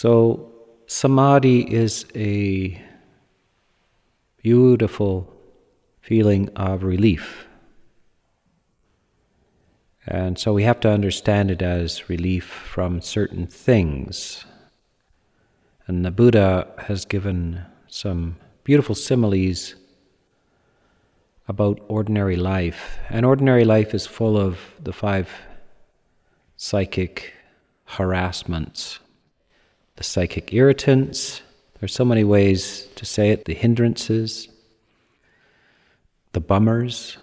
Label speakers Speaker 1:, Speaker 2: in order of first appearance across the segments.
Speaker 1: So, samadhi is a beautiful feeling of relief. And so we have to understand it as relief from certain things. And the Buddha has given some beautiful similes about ordinary life. And ordinary life is full of the five psychic harassments, the psychic irritants. There's so many ways to say it the hindrances, the bummers,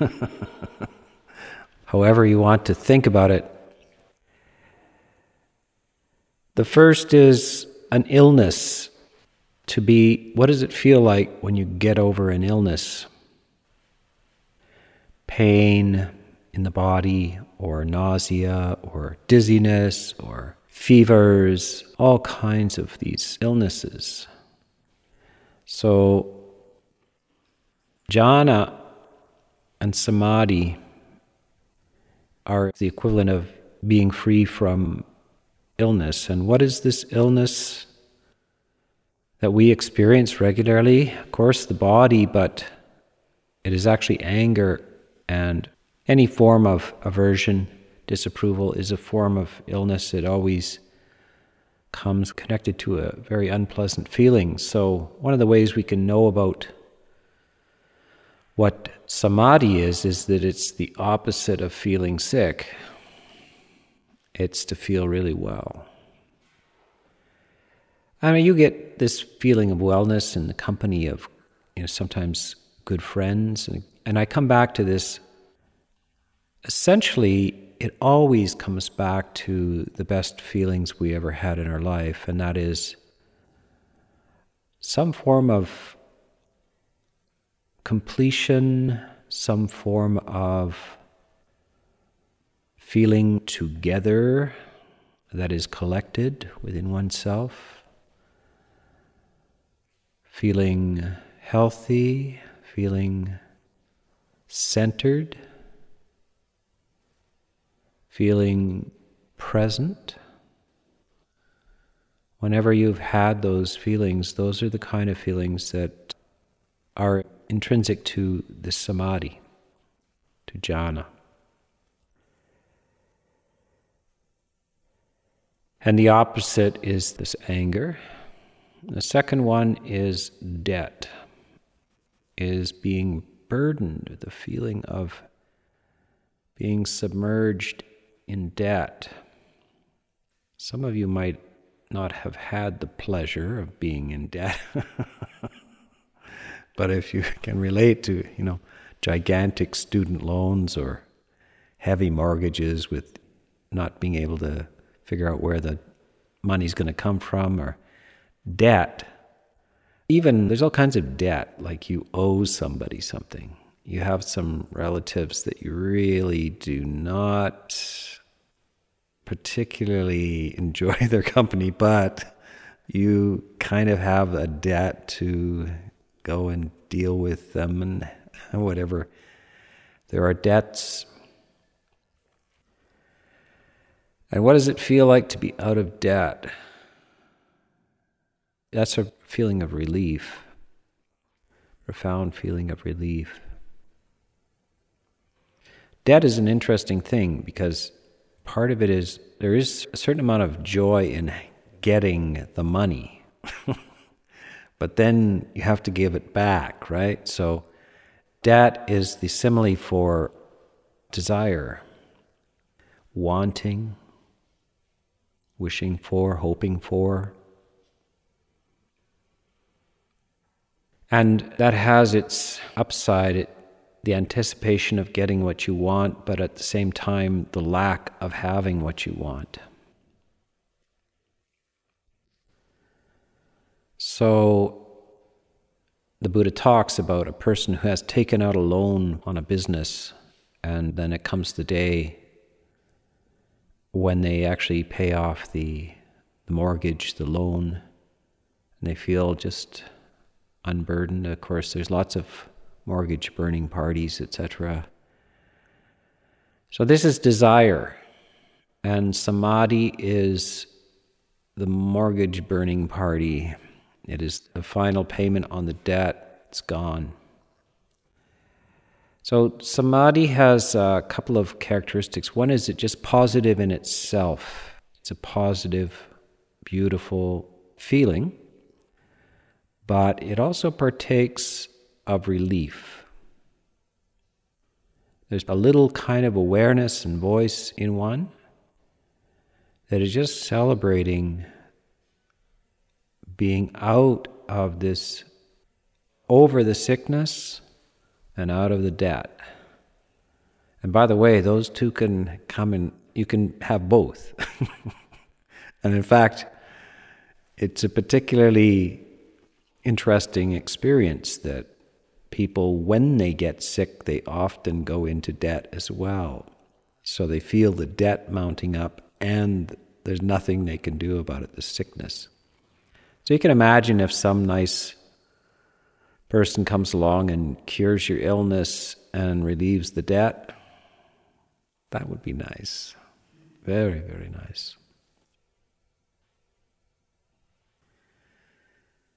Speaker 1: however you want to think about it. The first is an illness. To be, what does it feel like when you get over an illness? Pain in the body, or nausea, or dizziness, or fevers, all kinds of these illnesses. So, jhana and samadhi are the equivalent of being free from illness. And what is this illness that we experience regularly? Of course, the body, but it is actually anger and any form of aversion, disapproval is a form of illness. It always comes connected to a very unpleasant feeling. So, one of the ways we can know about what samadhi is, is that it's the opposite of feeling sick it's to feel really well. I mean, you get this feeling of wellness in the company of, you know, sometimes good friends. And, and I come back to this. Essentially, it always comes back to the best feelings we ever had in our life, and that is some form of completion, some form of feeling together that is collected within oneself, feeling healthy, feeling centered, feeling present. Whenever you've had those feelings, those are the kind of feelings that are intrinsic to the samadhi, to jhana. And the opposite is this anger. The second one is debt, is being burdened, the feeling of being submerged in debt. Some of you might not have had the pleasure of being in debt. but if you can relate to, you know, gigantic student loans or heavy mortgages with not being able to figure out where the money's going to come from, or debt. Even there's all kinds of debt, like you owe somebody something. You have some relatives that you really do not particularly enjoy their company, but you kind of have a debt to go and deal with them and whatever. There are debts And what does it feel like to be out of debt? That's a feeling of relief, profound feeling of relief. Debt is an interesting thing because part of it is there is a certain amount of joy in getting the money, but then you have to give it back, right? So, debt is the simile for desire, wanting, wishing for, hoping for. And that has its upside, it, the anticipation of getting what you want, but at the same time, the lack of having what you want. So, the Buddha talks about a person who has taken out a loan on a business, and then it comes the day when they actually pay off the, the mortgage, the loan, and they feel just unburdened. Of course, there's lots of mortgage burning parties, etc. So, this is desire, and samadhi is the mortgage burning party. It is the final payment on the debt. It's gone. So, samadhi has a couple of characteristics. One is it's just positive in itself, it's a positive, beautiful feeling, but it also partakes of relief. There's a little kind of awareness and voice in one that is just celebrating being out of this, over the sickness and out of the debt. And by the way, those two can come in, you can have both. and in fact, it's a particularly interesting experience that people, when they get sick, they often go into debt as well. So they feel the debt mounting up, and there's nothing they can do about it, the sickness. So you can imagine if some nice person comes along and cures your illness and relieves the debt, that would be nice. Very, very nice.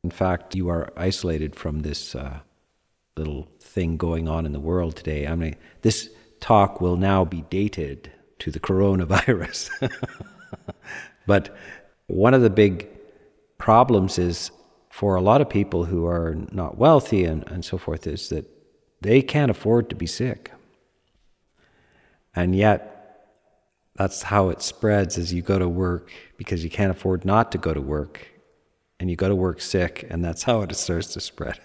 Speaker 1: In fact, you are isolated from this uh, little thing going on in the world today. I mean, this talk will now be dated to the coronavirus. but one of the big problems is for a lot of people who are not wealthy and, and so forth is that they can't afford to be sick. And yet, that's how it spreads as you go to work because you can't afford not to go to work and you go to work sick, and that's how it starts to spread.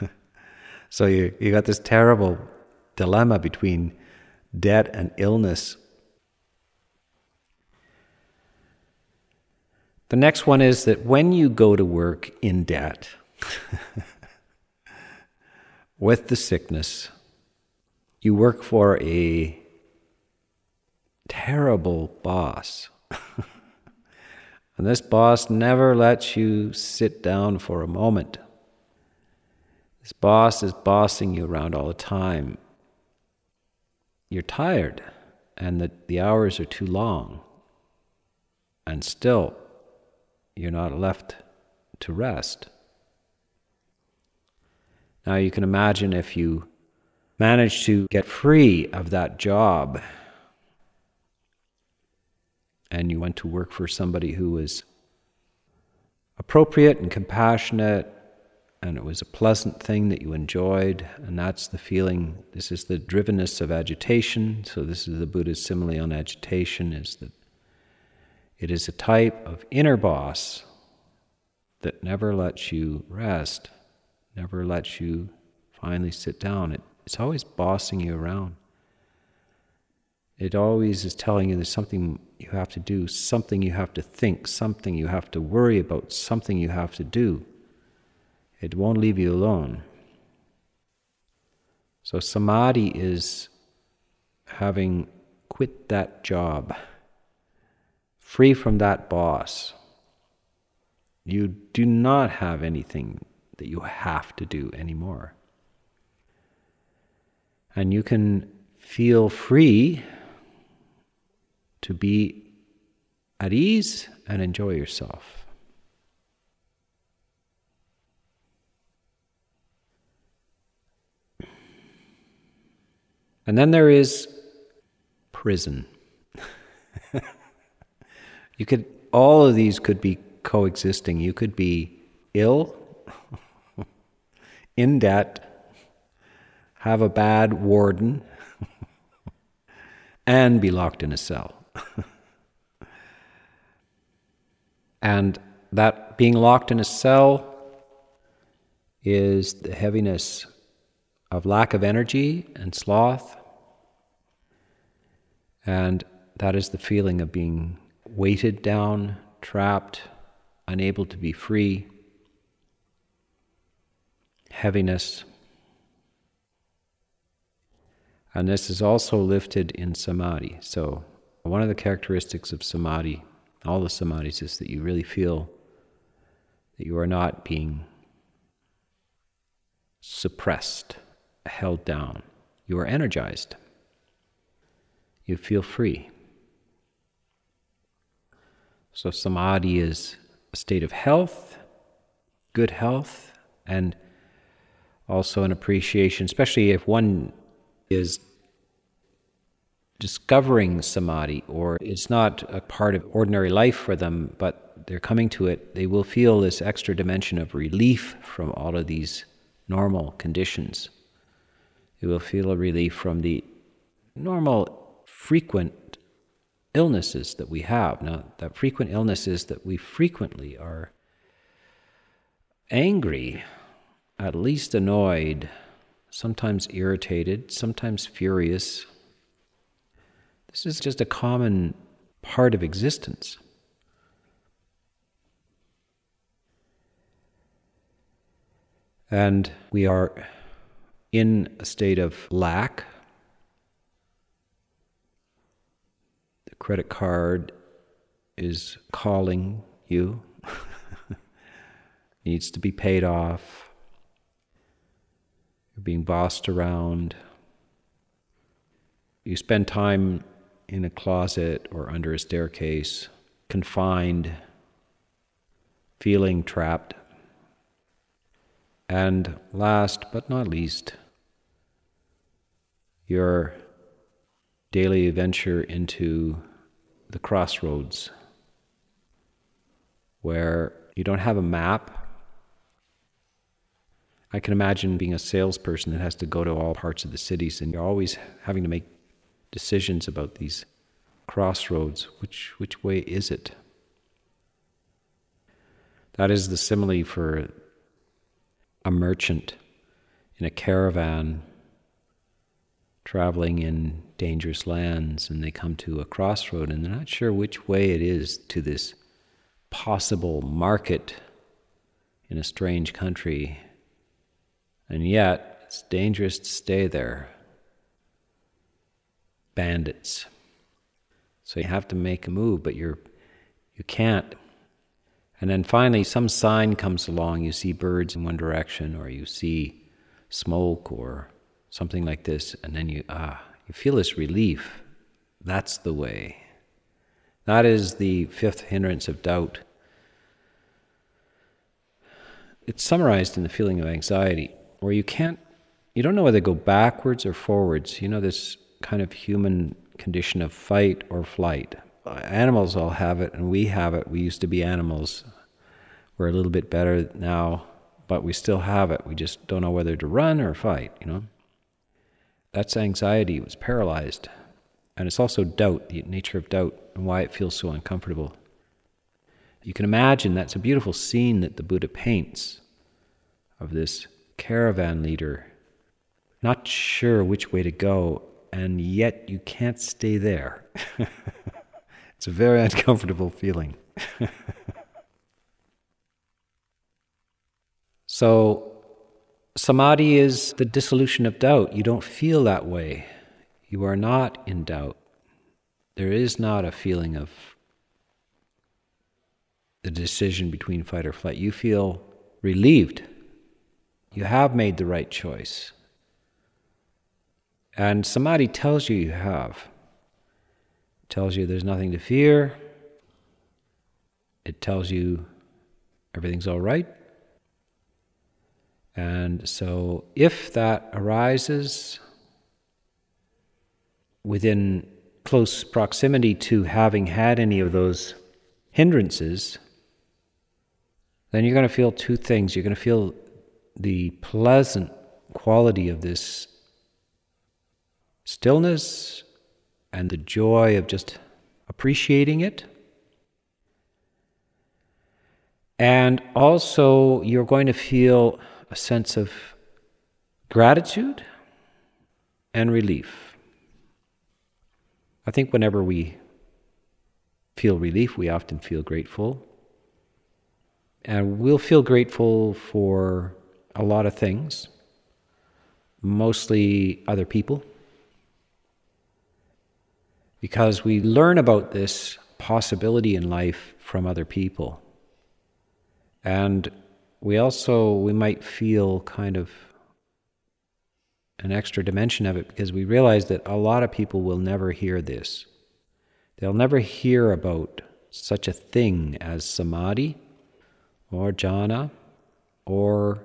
Speaker 1: so you, you got this terrible dilemma between debt and illness. The next one is that when you go to work in debt with the sickness, you work for a terrible boss. And this boss never lets you sit down for a moment. This boss is bossing you around all the time. You're tired, and the, the hours are too long. And still, you're not left to rest. Now, you can imagine if you manage to get free of that job and you went to work for somebody who was appropriate and compassionate and it was a pleasant thing that you enjoyed and that's the feeling this is the drivenness of agitation. So this is the buddha's simile on agitation is that it is a type of inner boss that never lets you rest never lets you finally sit down. It, it's always bossing you around. It always is telling you there's something you have to do, something you have to think, something you have to worry about, something you have to do. It won't leave you alone. So, samadhi is having quit that job, free from that boss. You do not have anything that you have to do anymore. And you can feel free to be at ease and enjoy yourself. And then there is prison. you could, all of these could be coexisting. You could be ill, in debt, have a bad warden, and be locked in a cell. and that being locked in a cell is the heaviness of lack of energy and sloth. And that is the feeling of being weighted down, trapped, unable to be free, heaviness. And this is also lifted in samadhi. So one of the characteristics of samadhi, all the samadhis, is that you really feel that you are not being suppressed, held down. You are energized. You feel free. So, samadhi is a state of health, good health, and also an appreciation, especially if one is discovering samadhi or it's not a part of ordinary life for them, but they're coming to it, they will feel this extra dimension of relief from all of these normal conditions. They will feel a relief from the normal, frequent illnesses that we have. Now, that frequent illnesses that we frequently are angry, at least annoyed, sometimes irritated, sometimes furious. This is just a common part of existence. And we are in a state of lack. The credit card is calling you, needs to be paid off. You're being bossed around. You spend time in a closet or under a staircase, confined, feeling trapped. And last but not least, your daily venture into the crossroads where you don't have a map. I can imagine being a salesperson that has to go to all parts of the cities and you're always having to make decisions about these crossroads. Which, which way is it? That is the simile for a merchant in a caravan traveling in dangerous lands and they come to a crossroad and they're not sure which way it is to this possible market in a strange country. And yet, it's dangerous to stay there. Bandits. So you have to make a move, but you're you can't. And then finally some sign comes along, you see birds in one direction or you see smoke or something like this, and then you ah, you feel this relief. That's the way. That is the fifth hindrance of doubt. It's summarized in the feeling of anxiety, where you can't, you don't know whether to go backwards or forwards. You know, this kind of human condition of fight or flight. Animals all have it, and we have it. We used to be animals. We're a little bit better now, but we still have it. We just don't know whether to run or fight, you know? That's anxiety, it was paralyzed. And it's also doubt, the nature of doubt, and why it feels so uncomfortable. You can imagine that's a beautiful scene that the Buddha paints of this caravan leader, not sure which way to go, and yet you can't stay there. it's a very uncomfortable feeling. so, Samadhi is the dissolution of doubt. You don't feel that way. You are not in doubt. There is not a feeling of the decision between fight or flight. You feel relieved. You have made the right choice. And samadhi tells you you have. It tells you there's nothing to fear. It tells you everything's all right. And so, if that arises within close proximity to having had any of those hindrances, then you're going to feel two things. You're going to feel the pleasant quality of this stillness and the joy of just appreciating it. And also, you're going to feel a sense of gratitude and relief. I think whenever we feel relief, we often feel grateful. And we'll feel grateful for a lot of things, mostly other people, because we learn about this possibility in life from other people. And we also we might feel kind of an extra dimension of it because we realize that a lot of people will never hear this. They'll never hear about such a thing as samadhi or jhana or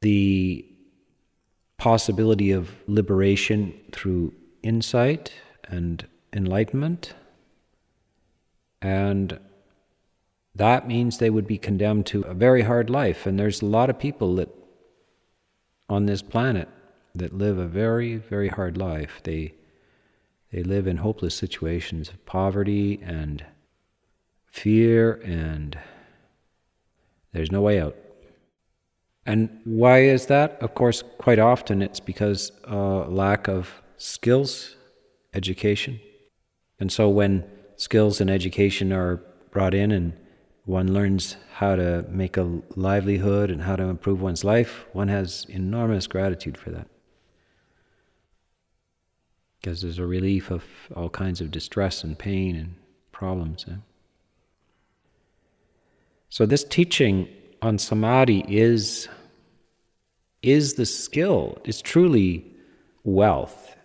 Speaker 1: the possibility of liberation through insight and enlightenment. And that means they would be condemned to a very hard life. And there's a lot of people that on this planet that live a very, very hard life. They they live in hopeless situations of poverty and fear, and there's no way out. And why is that? Of course, quite often it's because uh, lack of skills, education. And so when skills and education are brought in and one learns how to make a livelihood and how to improve one's life, one has enormous gratitude for that because there's a relief of all kinds of distress and pain and problems. Eh? So this teaching on samadhi is is the skill. It's truly wealth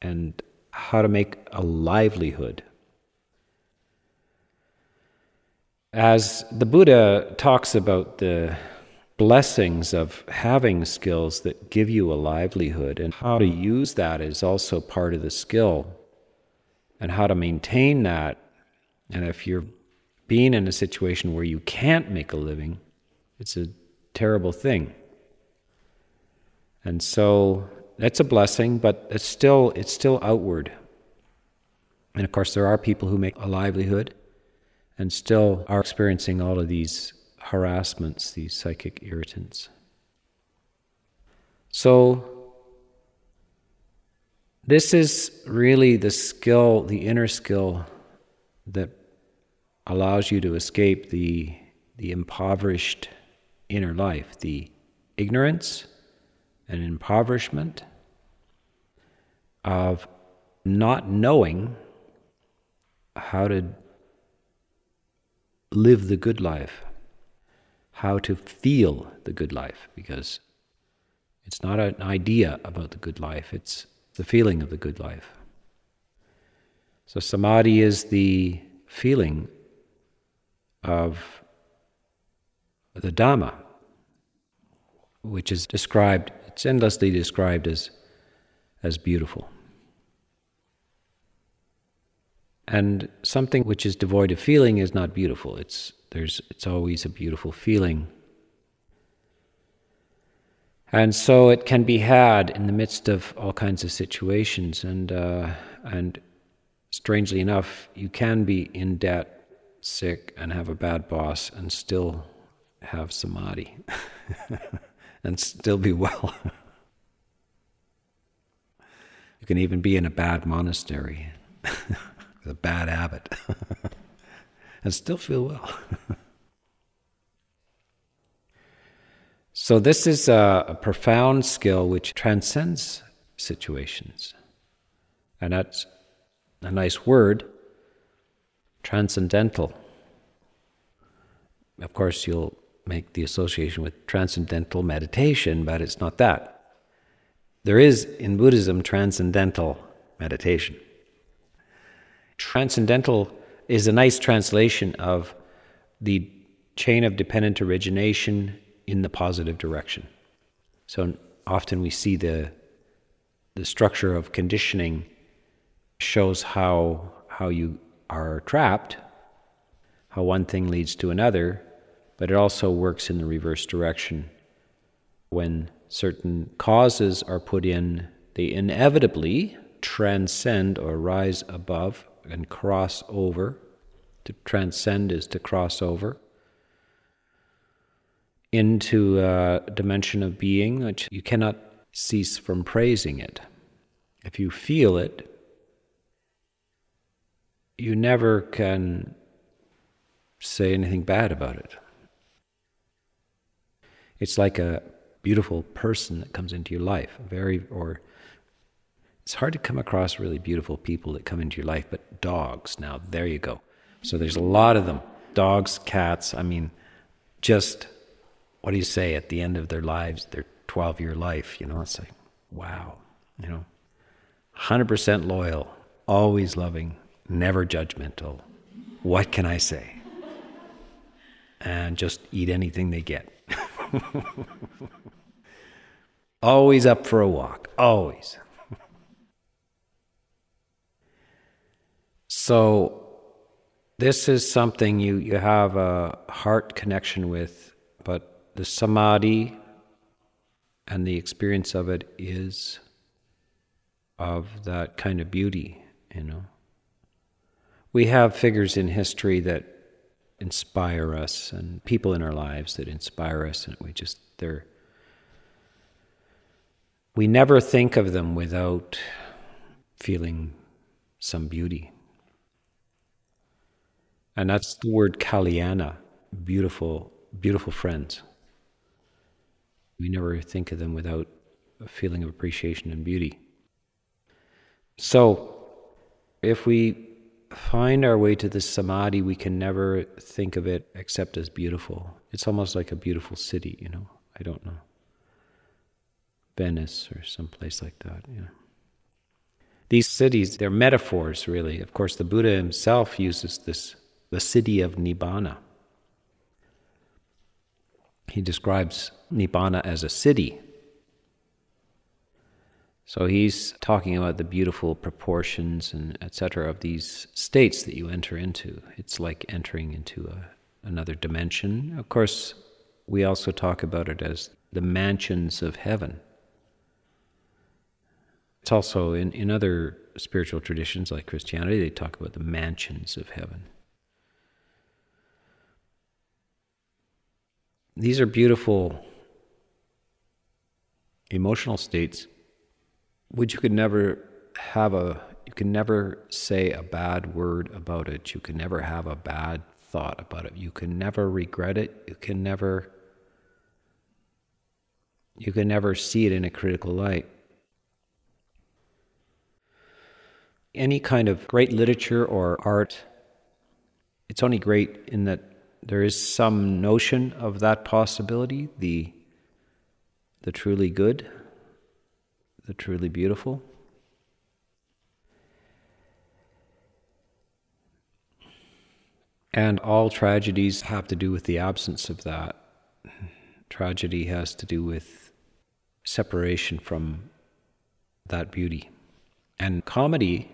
Speaker 1: and how to make a livelihood. As the Buddha talks about the blessings of having skills that give you a livelihood and how to use that is also part of the skill and how to maintain that. And if you're being in a situation where you can't make a living, it's a terrible thing. And so that's a blessing, but it's still it's still outward. And of course there are people who make a livelihood and still are experiencing all of these harassments, these psychic irritants. So, this is really the skill, the inner skill that allows you to escape the, the impoverished inner life, the ignorance and impoverishment of not knowing how to live the good life how to feel the good life because it's not an idea about the good life, it's the feeling of the good life. So, samadhi is the feeling of the Dhamma, which is described, it's endlessly described as, as beautiful. And something which is devoid of feeling is not beautiful. It's there's, it's always a beautiful feeling. And so it can be had in the midst of all kinds of situations. And, uh, and strangely enough, you can be in debt, sick, and have a bad boss and still have samadhi and still be well. you can even be in a bad monastery with a bad habit. and still feel well. so, this is a, a, profound skill which transcends situations. And that's a nice word transcendental. Of course, you'll make the association with transcendental meditation, but it's not that. There is in Buddhism transcendental meditation. Transcendental is a nice translation of the chain of dependent origination in the positive direction. So often we see the the structure of conditioning shows how how you are trapped, how one thing leads to another, but it also works in the reverse direction. When certain causes are put in, they inevitably transcend or rise above and cross over. To transcend is to cross over into a dimension of being which you cannot cease from praising it. If you feel it, you never can say anything bad about it. It's like a beautiful person that comes into your life, very or it's hard to come across really beautiful people that come into your life, but dogs, now there you go. So there's a lot of them dogs, cats. I mean, just what do you say at the end of their lives, their 12 year life? You know, it's like, wow, you know, 100% loyal, always loving, never judgmental. What can I say? And just eat anything they get. always up for a walk, always. So, this is something you, you have a heart connection with, but the samadhi and the experience of it is of that kind of beauty, you know. We have figures in history that inspire us and people in our lives that inspire us and we just they're we never think of them without feeling some beauty. And that's the word kalyana, beautiful, beautiful friends. We never think of them without a feeling of appreciation and beauty. So, if we find our way to the samadhi, we can never think of it except as beautiful. It's almost like a beautiful city, you know. I don't know. Venice or some place like that, you know. These cities, they're metaphors, really. Of course, the Buddha himself uses this, the city of Nibbana. He describes Nibbana as a city. So he's talking about the beautiful proportions and etc. of these states that you enter into. It's like entering into a, another dimension. Of course, we also talk about it as the mansions of heaven. It's also in, in other spiritual traditions like Christianity, they talk about the mansions of heaven. These are beautiful emotional states which you could never have a you can never say a bad word about it. You can never have a bad thought about it. You can never regret it. You can never you can never see it in a critical light. Any kind of great literature or art it's only great in that there is some notion of that possibility, the, the truly good, the truly beautiful. And all tragedies have to do with the absence of that. Tragedy has to do with separation from that beauty. And comedy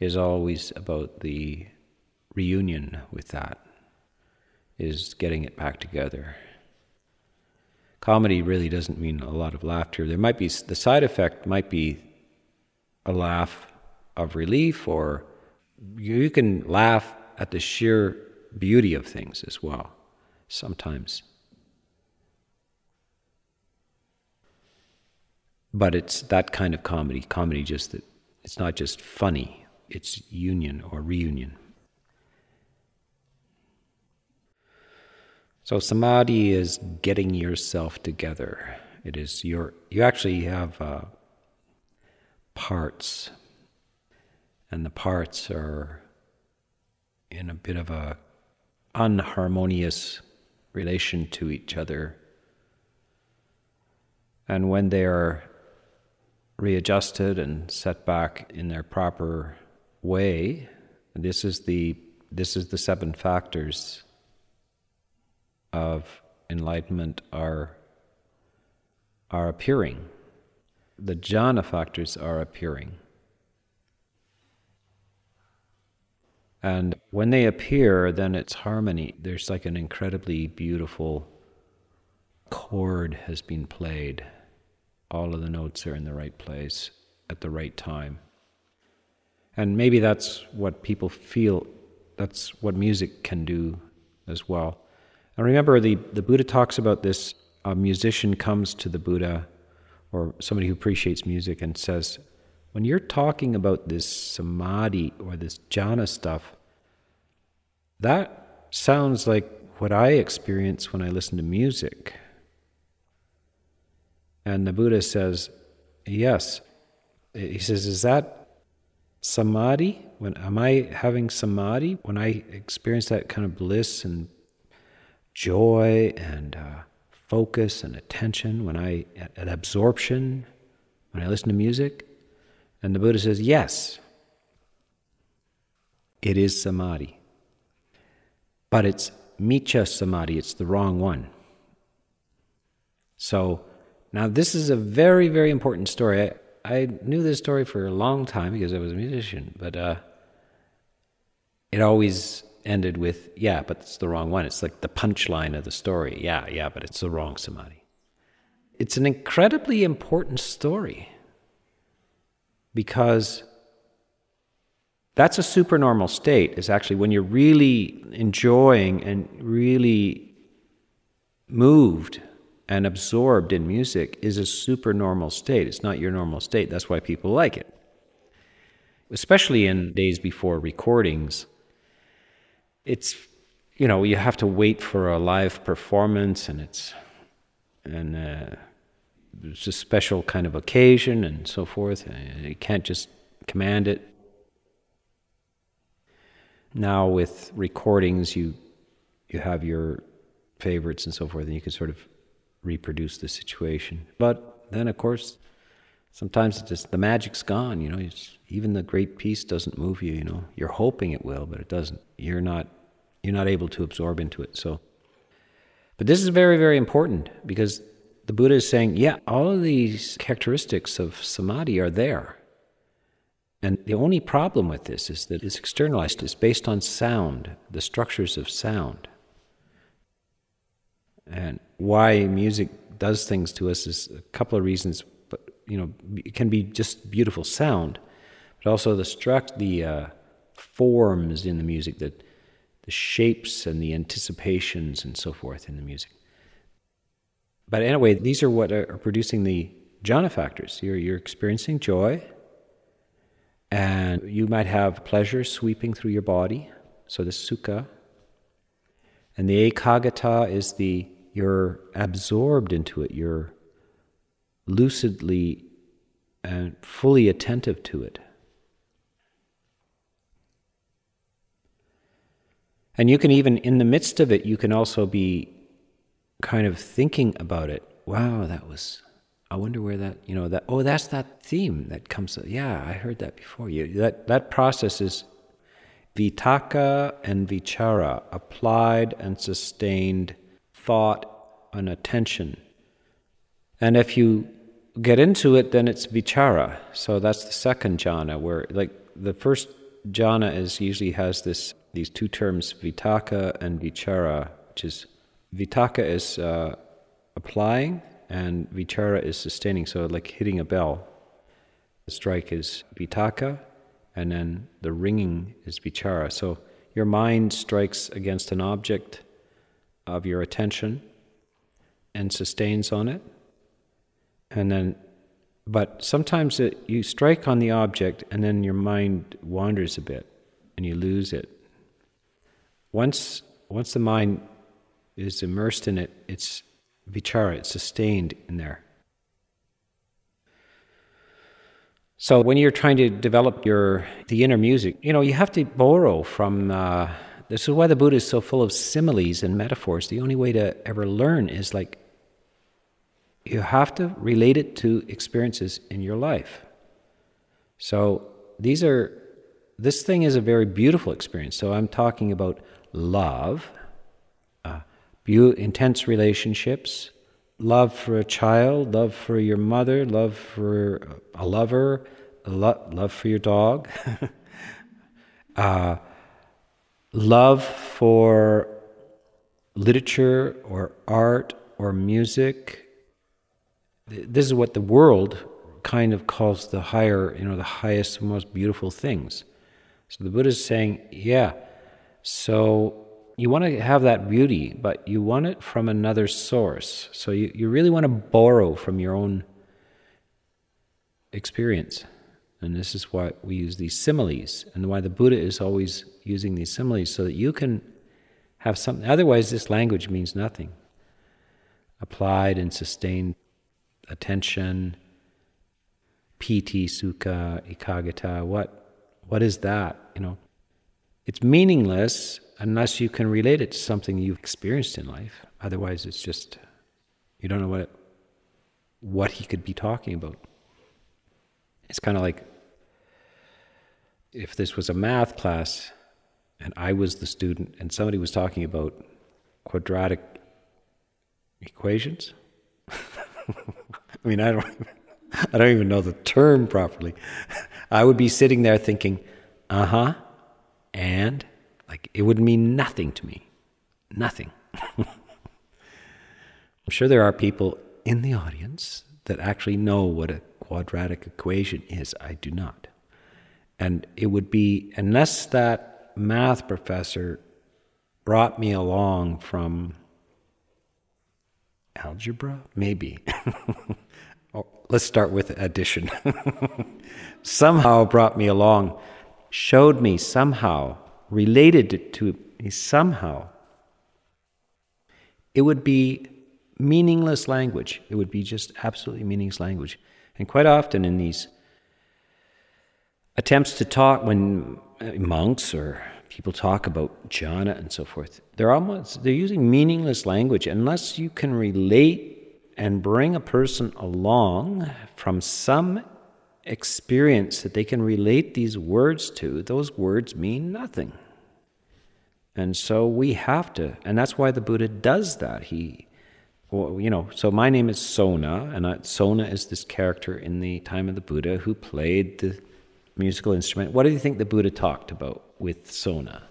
Speaker 1: is always about the reunion with that is getting it back together. Comedy really doesn't mean a lot of laughter. There might be the side effect might be a laugh of relief, or you can laugh at the sheer beauty of things as well, sometimes. But it's that kind of comedy. Comedy just that it's not just funny, it's union or reunion. So samadhi is getting yourself together. It is your you actually have uh, parts, and the parts are in a bit of a unharmonious relation to each other. And when they are readjusted and set back in their proper way, this is the this is the seven factors of enlightenment are, are appearing. The jhana factors are appearing. And when they appear, then it's harmony. There's like an incredibly beautiful chord has been played. All of the notes are in the right place at the right time. And maybe that's what people feel, that's what music can do as well. And remember, the, the Buddha talks about this a musician comes to the Buddha or somebody who appreciates music and says, when you're talking about this samadhi or this jhana stuff, that sounds like what I experience when I listen to music. And the Buddha says, Yes. He says, Is that samadhi? When am I having samadhi? When I experience that kind of bliss and joy and uh, focus and attention, when I, at absorption, when I listen to music? And the Buddha says, yes. It is samadhi. But it's miccha samadhi, it's the wrong one. So now this is a very, very important story. I, I knew this story for a long time because I was a musician, but uh, it always ended with, yeah, but it's the wrong one. It's like the punchline of the story. Yeah, yeah, but it's the wrong samadhi. It's an incredibly important story because that's a supernormal state, is actually when you're really enjoying and really moved and absorbed in music is a supernormal state. It's not your normal state. That's why people like it. Especially in days before recordings, it's you know you have to wait for a live performance, and it's and uh, it's a special kind of occasion and so forth. You can't just command it. Now with recordings, you you have your favorites and so forth, and you can sort of reproduce the situation. But then, of course, sometimes it's just the magic's gone. You know, even the great piece doesn't move you. You know, you're hoping it will, but it doesn't. You're not you're not able to absorb into it. So, but this is very very important because the Buddha is saying, yeah, all of these characteristics of samadhi are there. And the only problem with this is that it's externalized, it's based on sound, the structures of sound. And why music does things to us is a couple of reasons, but you know, it can be just beautiful sound, but also the struct, the uh, forms in the music, that the shapes and the anticipations and so forth in the music. But anyway, these are what are producing the jhana factors. You're, you're experiencing joy, and you might have pleasure sweeping through your body, so the sukha. And the ekaggata is the, you're absorbed into it, you're lucidly and fully attentive to it. And you can even, in the midst of it, you can also be kind of thinking about it. Wow, that was. I wonder where that you know that. Oh, that's that theme that comes. Yeah, I heard that before. You that that process is vitakka and vichara, applied and sustained thought and attention. And if you get into it, then it's vichara. So that's the second jhana, where like the first jhana is usually has this these two terms, vitakka and vichara, which is Vitakka is uh, applying, and vichara is sustaining. So, like hitting a bell. The strike is vitakka, and then the ringing is vichara. So, your mind strikes against an object of your attention and sustains on it. And then, but sometimes it, you strike on the object, and then your mind wanders a bit, and you lose it. Once, once the mind is immersed in it, it's vichara, it's sustained in there. So when you're trying to develop your the inner music, you know, you have to borrow from. Uh, this is why the Buddha is so full of similes and metaphors. The only way to ever learn is like you have to relate it to experiences in your life. So these are this thing is a very beautiful experience. So I'm talking about love, be- intense relationships, love for a child, love for your mother, love for a lover, lo- love for your dog, uh, love for literature or art or music. This is what the world kind of calls the higher, you know, the highest, most beautiful things. So the Buddha is saying, yeah, so you want to have that beauty, but you want it from another source. So you, you really want to borrow from your own experience. And this is why we use these similes, and why the Buddha is always using these similes, so that you can have something. Otherwise, this language means nothing. Applied and sustained attention, piti, sukha, ekaggata. What, what is that? You know, it's meaningless unless you can relate it to something you've experienced in life. Otherwise, it's just you don't know what what he could be talking about. It's kind of like if this was a math class and I was the student, and somebody was talking about quadratic equations. I mean, I don't, I don't even know the term properly. I would be sitting there thinking, uh huh, and like it would mean nothing to me. Nothing. I'm sure there are people in the audience that actually know what a quadratic equation is. I do not. And it would be, unless that math professor brought me along from algebra, maybe. oh, let's start with addition. somehow brought me along, showed me somehow, related to me somehow. It would be meaningless language. It would be just absolutely meaningless language. And quite often in these attempts to talk, when uh, monks or people talk about jhana and so forth, they're almost they're using meaningless language unless you can relate and bring a person along from some experience that they can relate these words to, those words mean nothing. And so we have to, and that's why the Buddha does that. He well, you know, so my name is Sona, and I, Sona is this character in the time of the Buddha who played the musical instrument. What do you think the Buddha talked about with Sona?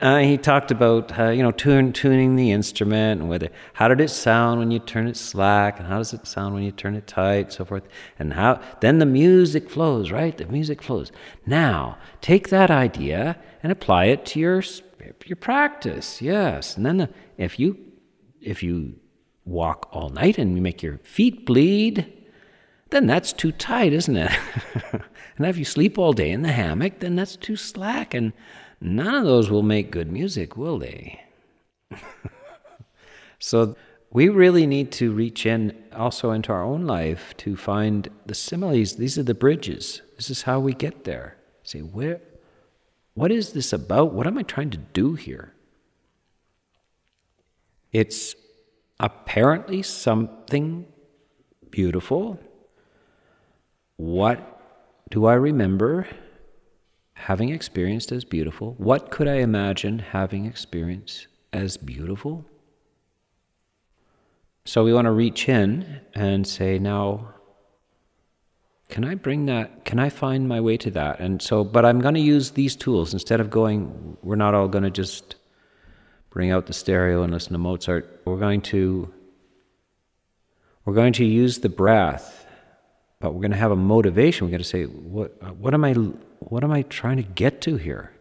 Speaker 1: Uh, he talked about uh, you know tune, tuning the instrument and whether how did it sound when you turn it slack and how does it sound when you turn it tight, so forth, and how then the music flows, right? The music flows. Now take that idea and apply it to your your practice. Yes, and then the, if you if you walk all night and you make your feet bleed, then that's too tight, isn't it? and if you sleep all day in the hammock, then that's too slack. And none of those will make good music, will they? so we really need to reach in also into our own life to find the similes. These are the bridges. This is how we get there. Say, where, what is this about? What am I trying to do here? It's apparently something beautiful. What do I remember having experienced as beautiful? What could I imagine having experienced as beautiful? So we want to reach in and say, now, can I bring that? Can I find my way to that? And so, but I'm going to use these tools instead of going, we're not all going to just bring out the stereo and listen to Mozart. We're going to we're going to use the breath, but we're going to have a motivation. We're going to say, what, what am I what am I trying to get to here?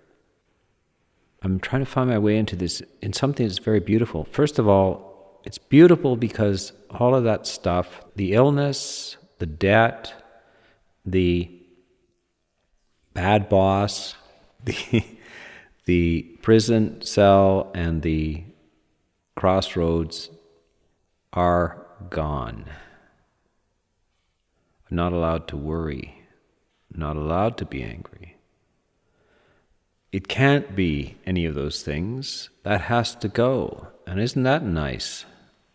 Speaker 1: I'm trying to find my way into this in something that's very beautiful. First of all, it's beautiful because all of that stuff, the illness, the debt, the bad boss, the the prison cell and the crossroads are gone. I'm not allowed to worry, not allowed to be angry. It can't be any of those things. That has to go. And isn't that nice?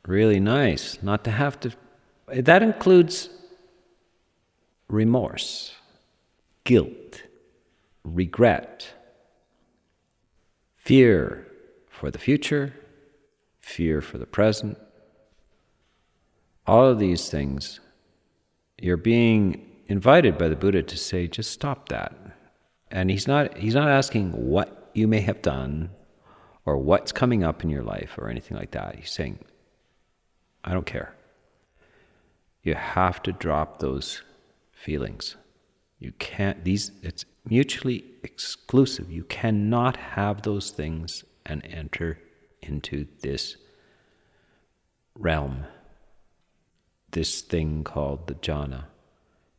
Speaker 1: Really nice not to have to. That includes remorse, guilt, regret fear for the future, fear for the present. All of these things, you're being invited by the Buddha to say, just stop that. And he's not, he's not asking what you may have done or what's coming up in your life or anything like that. He's saying, I don't care. You have to drop those feelings. You can't, these, it's mutually exclusive. You cannot have those things and enter into this realm, this thing called the jhana,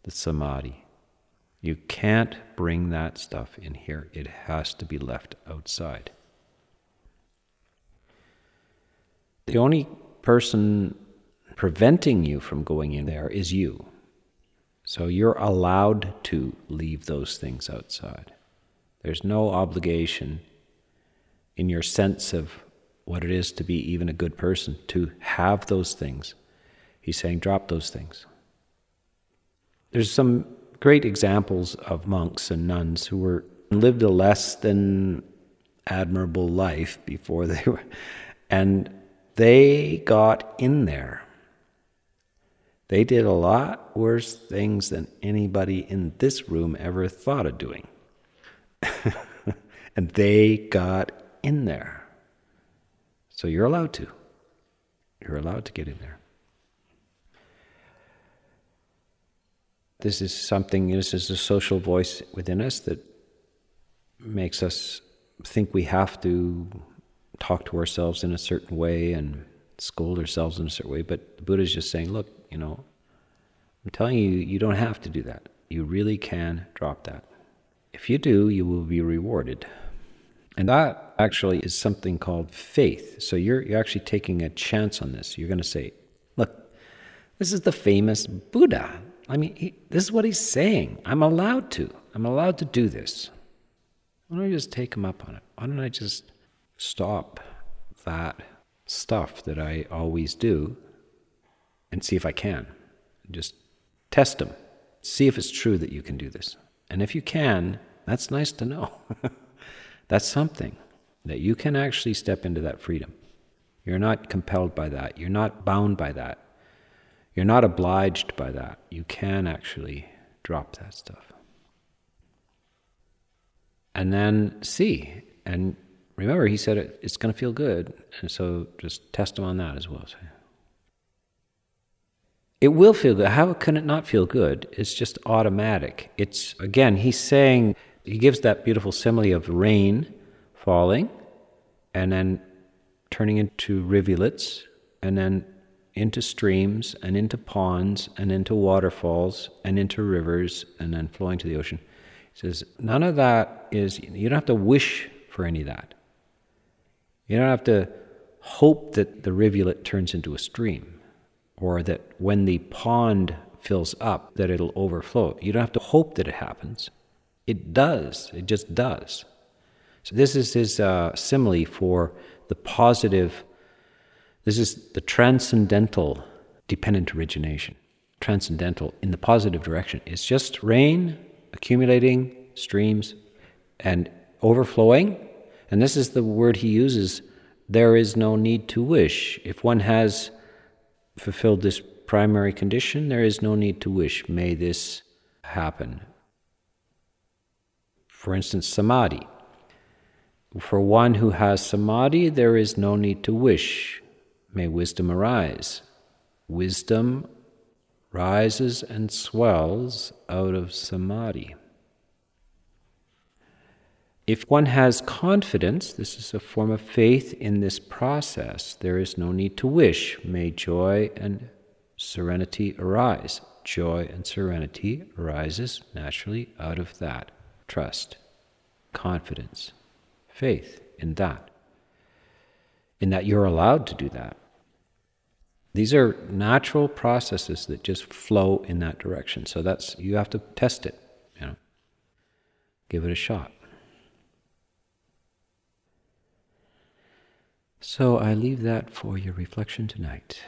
Speaker 1: the samadhi. You can't bring that stuff in here, it has to be left outside. The only person preventing you from going in there is you. So you're allowed to leave those things outside. There's no obligation in your sense of what it is to be even a good person to have those things. He's saying, drop those things. There's some great examples of monks and nuns who were lived a less than admirable life before they were, and they got in there. They did a lot worse things than anybody in this room ever thought of doing. and they got in there. So you're allowed to. You're allowed to get in there. This is something, this is a social voice within us that makes us think we have to talk to ourselves in a certain way and scold ourselves in a certain way. But the Buddha is just saying, look, you know, I'm telling you, you don't have to do that. You really can drop that. If you do, you will be rewarded. And that actually is something called faith. So you're, you're actually taking a chance on this. You're going to say, look, this is the famous Buddha. I mean, he, this is what he's saying. I'm allowed to. I'm allowed to do this. Why don't I just take him up on it? Why don't I just stop that stuff that I always do and see if I can? Just test him. See if it's true that you can do this. And if you can, that's nice to know. that's something that you can actually step into that freedom. You're not compelled by that. You're not bound by that. You're not obliged by that. You can actually drop that stuff. And then see. And remember, he said it, it's going to feel good. And so just test him on that as well. It will feel good. How can it not feel good? It's just automatic. It's, again, he's saying, he gives that beautiful simile of rain falling and then turning into rivulets and then into streams and into ponds and into waterfalls and into rivers and then flowing to the ocean. He says, none of that is, you don't have to wish for any of that. You don't have to hope that the rivulet turns into a stream or that when the pond fills up that it'll overflow. You don't have to hope that it happens. It does. It just does. So this is his uh, simile for the positive. This is the transcendental dependent origination. Transcendental in the positive direction. It's just rain accumulating, streams, and overflowing. And this is the word he uses there is no need to wish. If one has fulfilled this primary condition, there is no need to wish. May this happen. For instance, samadhi. For one who has samadhi, there is no need to wish. May wisdom arise. Wisdom rises and swells out of samadhi. If one has confidence, this is a form of faith in this process, there is no need to wish. May joy and serenity arise. Joy and serenity arises naturally out of that trust, confidence, faith in that, in that you're allowed to do that. These are natural processes that just flow in that direction. So that's you have to test it, you know. Give it a shot. So I leave that for your reflection tonight.